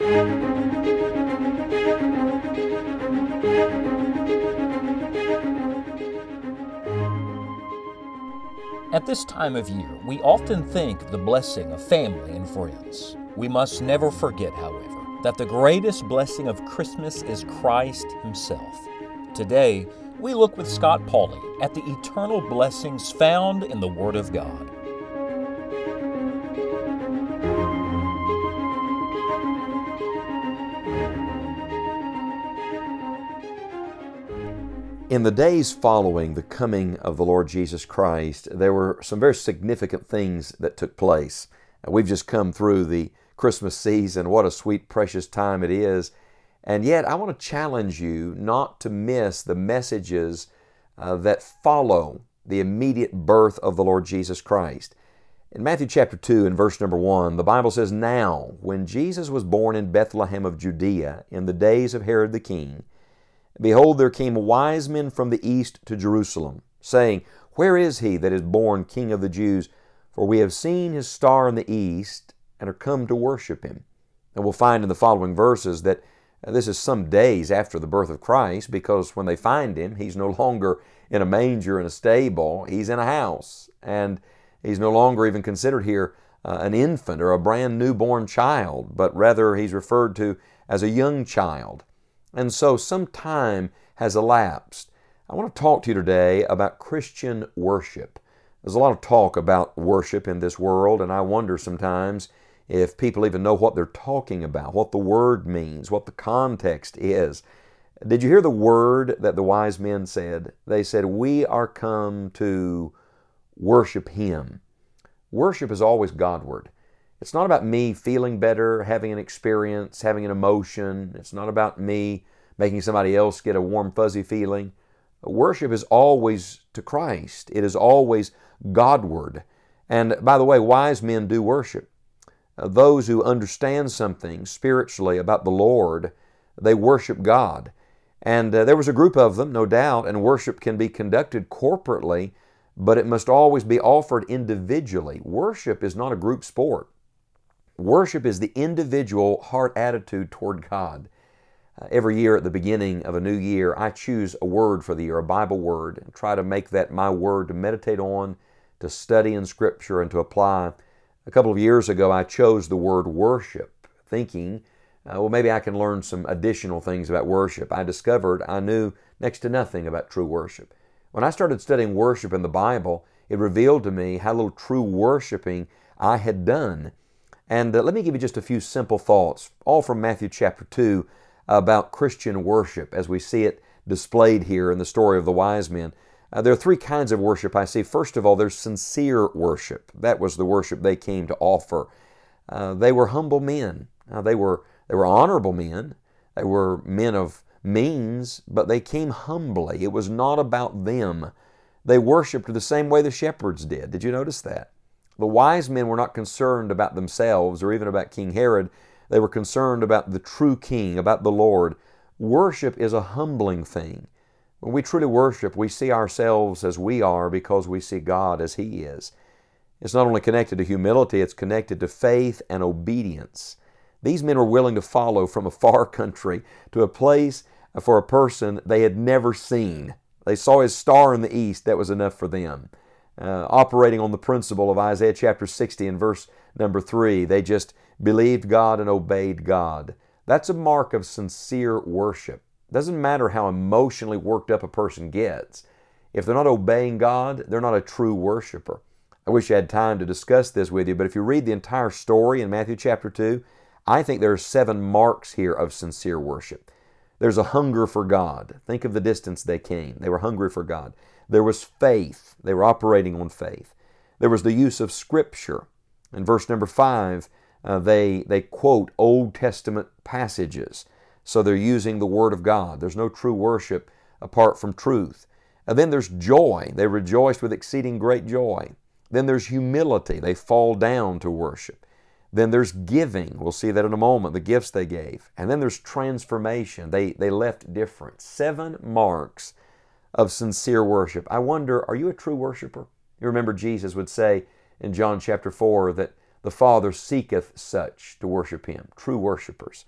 At this time of year, we often think of the blessing of family and friends. We must never forget, however, that the greatest blessing of Christmas is Christ Himself. Today, we look with Scott Pauley at the eternal blessings found in the Word of God. In the days following the coming of the Lord Jesus Christ, there were some very significant things that took place. We've just come through the Christmas season. What a sweet, precious time it is. And yet, I want to challenge you not to miss the messages uh, that follow the immediate birth of the Lord Jesus Christ. In Matthew chapter 2 and verse number 1, the Bible says, Now, when Jesus was born in Bethlehem of Judea in the days of Herod the king, Behold, there came wise men from the east to Jerusalem, saying, Where is he that is born King of the Jews? For we have seen his star in the east and are come to worship him. And we'll find in the following verses that this is some days after the birth of Christ, because when they find him, he's no longer in a manger in a stable, he's in a house. And he's no longer even considered here uh, an infant or a brand newborn child, but rather he's referred to as a young child. And so some time has elapsed. I want to talk to you today about Christian worship. There's a lot of talk about worship in this world, and I wonder sometimes if people even know what they're talking about, what the word means, what the context is. Did you hear the word that the wise men said? They said, We are come to worship Him. Worship is always Godward. It's not about me feeling better, having an experience, having an emotion. It's not about me making somebody else get a warm, fuzzy feeling. Worship is always to Christ, it is always Godward. And by the way, wise men do worship. Uh, those who understand something spiritually about the Lord, they worship God. And uh, there was a group of them, no doubt, and worship can be conducted corporately, but it must always be offered individually. Worship is not a group sport. Worship is the individual heart attitude toward God. Uh, every year at the beginning of a new year, I choose a word for the year, a Bible word, and try to make that my word to meditate on, to study in Scripture, and to apply. A couple of years ago, I chose the word worship, thinking, uh, well, maybe I can learn some additional things about worship. I discovered I knew next to nothing about true worship. When I started studying worship in the Bible, it revealed to me how little true worshiping I had done. And uh, let me give you just a few simple thoughts, all from Matthew chapter 2, about Christian worship as we see it displayed here in the story of the wise men. Uh, there are three kinds of worship I see. First of all, there's sincere worship. That was the worship they came to offer. Uh, they were humble men. They were they were honorable men. They were men of means, but they came humbly. It was not about them. They worshiped the same way the shepherds did. Did you notice that? The wise men were not concerned about themselves or even about King Herod. They were concerned about the true King, about the Lord. Worship is a humbling thing. When we truly worship, we see ourselves as we are because we see God as He is. It's not only connected to humility, it's connected to faith and obedience. These men were willing to follow from a far country to a place for a person they had never seen. They saw his star in the east, that was enough for them uh, operating on the principle of Isaiah chapter 60 and verse number 3. They just believed God and obeyed God. That's a mark of sincere worship. Doesn't matter how emotionally worked up a person gets. If they're not obeying God, they're not a true worshiper. I wish I had time to discuss this with you, but if you read the entire story in Matthew chapter 2, I think there are seven marks here of sincere worship. There's a hunger for God. Think of the distance they came. They were hungry for God. There was faith. They were operating on faith. There was the use of Scripture. In verse number five, uh, they, they quote Old Testament passages. So they're using the Word of God. There's no true worship apart from truth. And then there's joy. They rejoiced with exceeding great joy. Then there's humility. They fall down to worship. Then there's giving. We'll see that in a moment, the gifts they gave. And then there's transformation. They, they left different. Seven marks of sincere worship. I wonder, are you a true worshiper? You remember Jesus would say in John chapter 4 that The Father seeketh such to worship Him, true worshipers.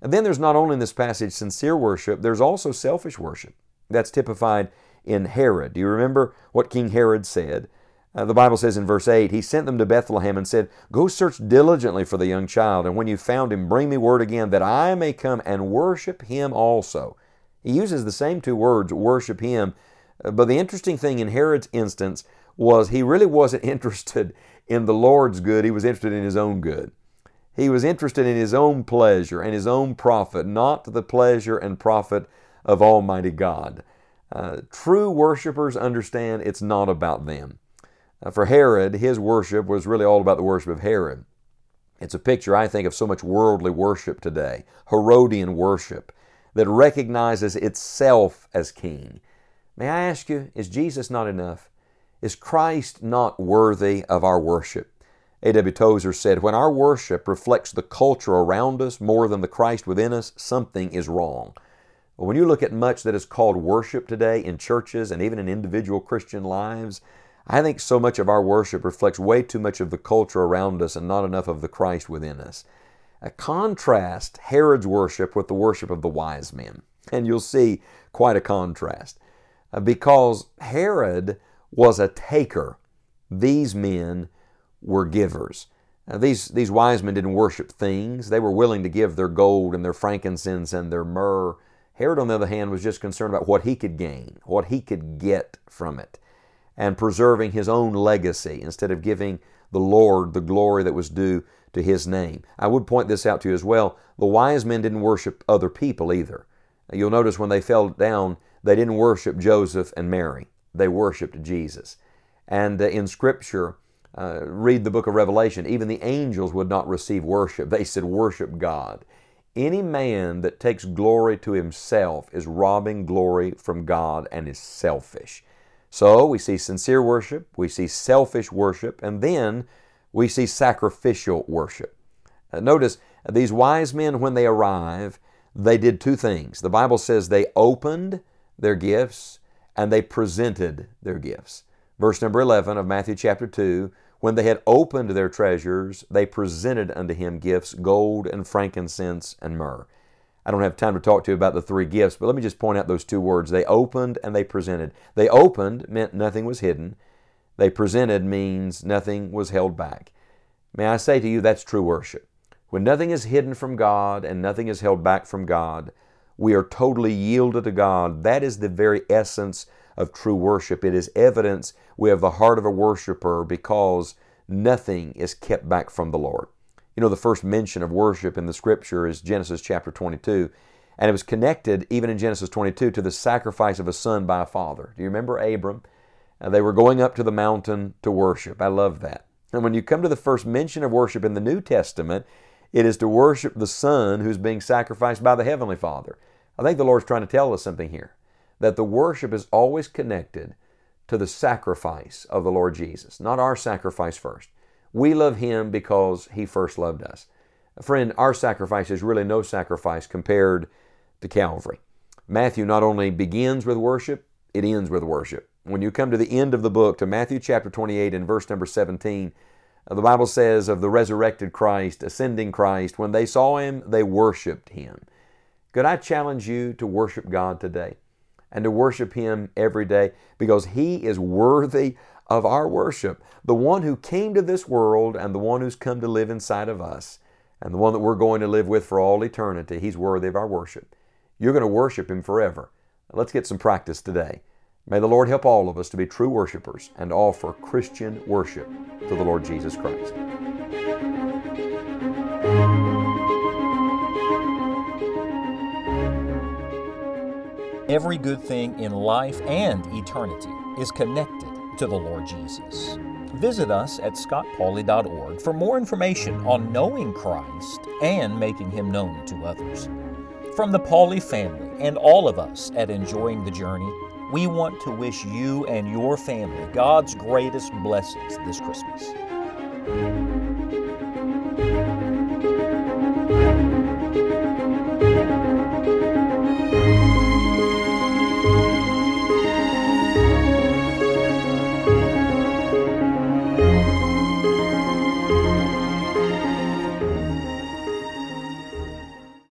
And then there's not only in this passage sincere worship, there's also selfish worship. That's typified in Herod. Do you remember what King Herod said? Uh, the Bible says in verse 8, He sent them to Bethlehem and said, Go search diligently for the young child, and when you found him, bring me word again that I may come and worship him also. He uses the same two words, worship him. Uh, but the interesting thing in Herod's instance was he really wasn't interested in the Lord's good, he was interested in his own good. He was interested in his own pleasure and his own profit, not the pleasure and profit of Almighty God. Uh, true worshipers understand it's not about them. Uh, for Herod, his worship was really all about the worship of Herod. It's a picture, I think, of so much worldly worship today, Herodian worship, that recognizes itself as king. May I ask you, is Jesus not enough? Is Christ not worthy of our worship? A.W. Tozer said, When our worship reflects the culture around us more than the Christ within us, something is wrong. When you look at much that is called worship today in churches and even in individual Christian lives, I think so much of our worship reflects way too much of the culture around us and not enough of the Christ within us. A contrast Herod's worship with the worship of the wise men, and you'll see quite a contrast. Uh, because Herod was a taker. These men were givers. Now, these, these wise men didn't worship things. They were willing to give their gold and their frankincense and their myrrh. Herod, on the other hand, was just concerned about what he could gain, what he could get from it, and preserving his own legacy instead of giving the Lord the glory that was due to his name. I would point this out to you as well. The wise men didn't worship other people either. You'll notice when they fell down, they didn't worship Joseph and Mary they worshiped Jesus. And uh, in Scripture, uh, read the book of Revelation, even the angels would not receive worship. They said, Worship God. Any man that takes glory to himself is robbing glory from God and is selfish. So we see sincere worship, we see selfish worship, and then we see sacrificial worship. Uh, notice these wise men, when they arrive, they did two things. The Bible says they opened their gifts and they presented their gifts. Verse number 11 of Matthew chapter 2 When they had opened their treasures, they presented unto him gifts, gold and frankincense and myrrh. I don't have time to talk to you about the three gifts, but let me just point out those two words. They opened and they presented. They opened meant nothing was hidden. They presented means nothing was held back. May I say to you, that's true worship. When nothing is hidden from God and nothing is held back from God, we are totally yielded to God. That is the very essence of true worship. It is evidence we have the heart of a worshiper because nothing is kept back from the Lord. You know, the first mention of worship in the scripture is Genesis chapter 22, and it was connected, even in Genesis 22, to the sacrifice of a son by a father. Do you remember Abram? Uh, they were going up to the mountain to worship. I love that. And when you come to the first mention of worship in the New Testament, it is to worship the Son who's being sacrificed by the Heavenly Father. I think the Lord's trying to tell us something here that the worship is always connected to the sacrifice of the Lord Jesus, not our sacrifice first. We love Him because He first loved us. Friend, our sacrifice is really no sacrifice compared to Calvary. Matthew not only begins with worship, it ends with worship. When you come to the end of the book, to Matthew chapter 28 and verse number 17, uh, the Bible says of the resurrected Christ, ascending Christ, when they saw Him, they worshiped Him. Could I challenge you to worship God today and to worship Him every day because He is worthy of our worship. The one who came to this world and the one who's come to live inside of us and the one that we're going to live with for all eternity, He's worthy of our worship. You're going to worship Him forever. Let's get some practice today. May the Lord help all of us to be true worshipers and offer Christian worship to the Lord Jesus Christ. Every good thing in life and eternity is connected to the Lord Jesus. Visit us at scottpauley.org for more information on knowing Christ and making Him known to others. From the Pauley family and all of us at Enjoying the Journey, we want to wish you and your family God's greatest blessings this Christmas.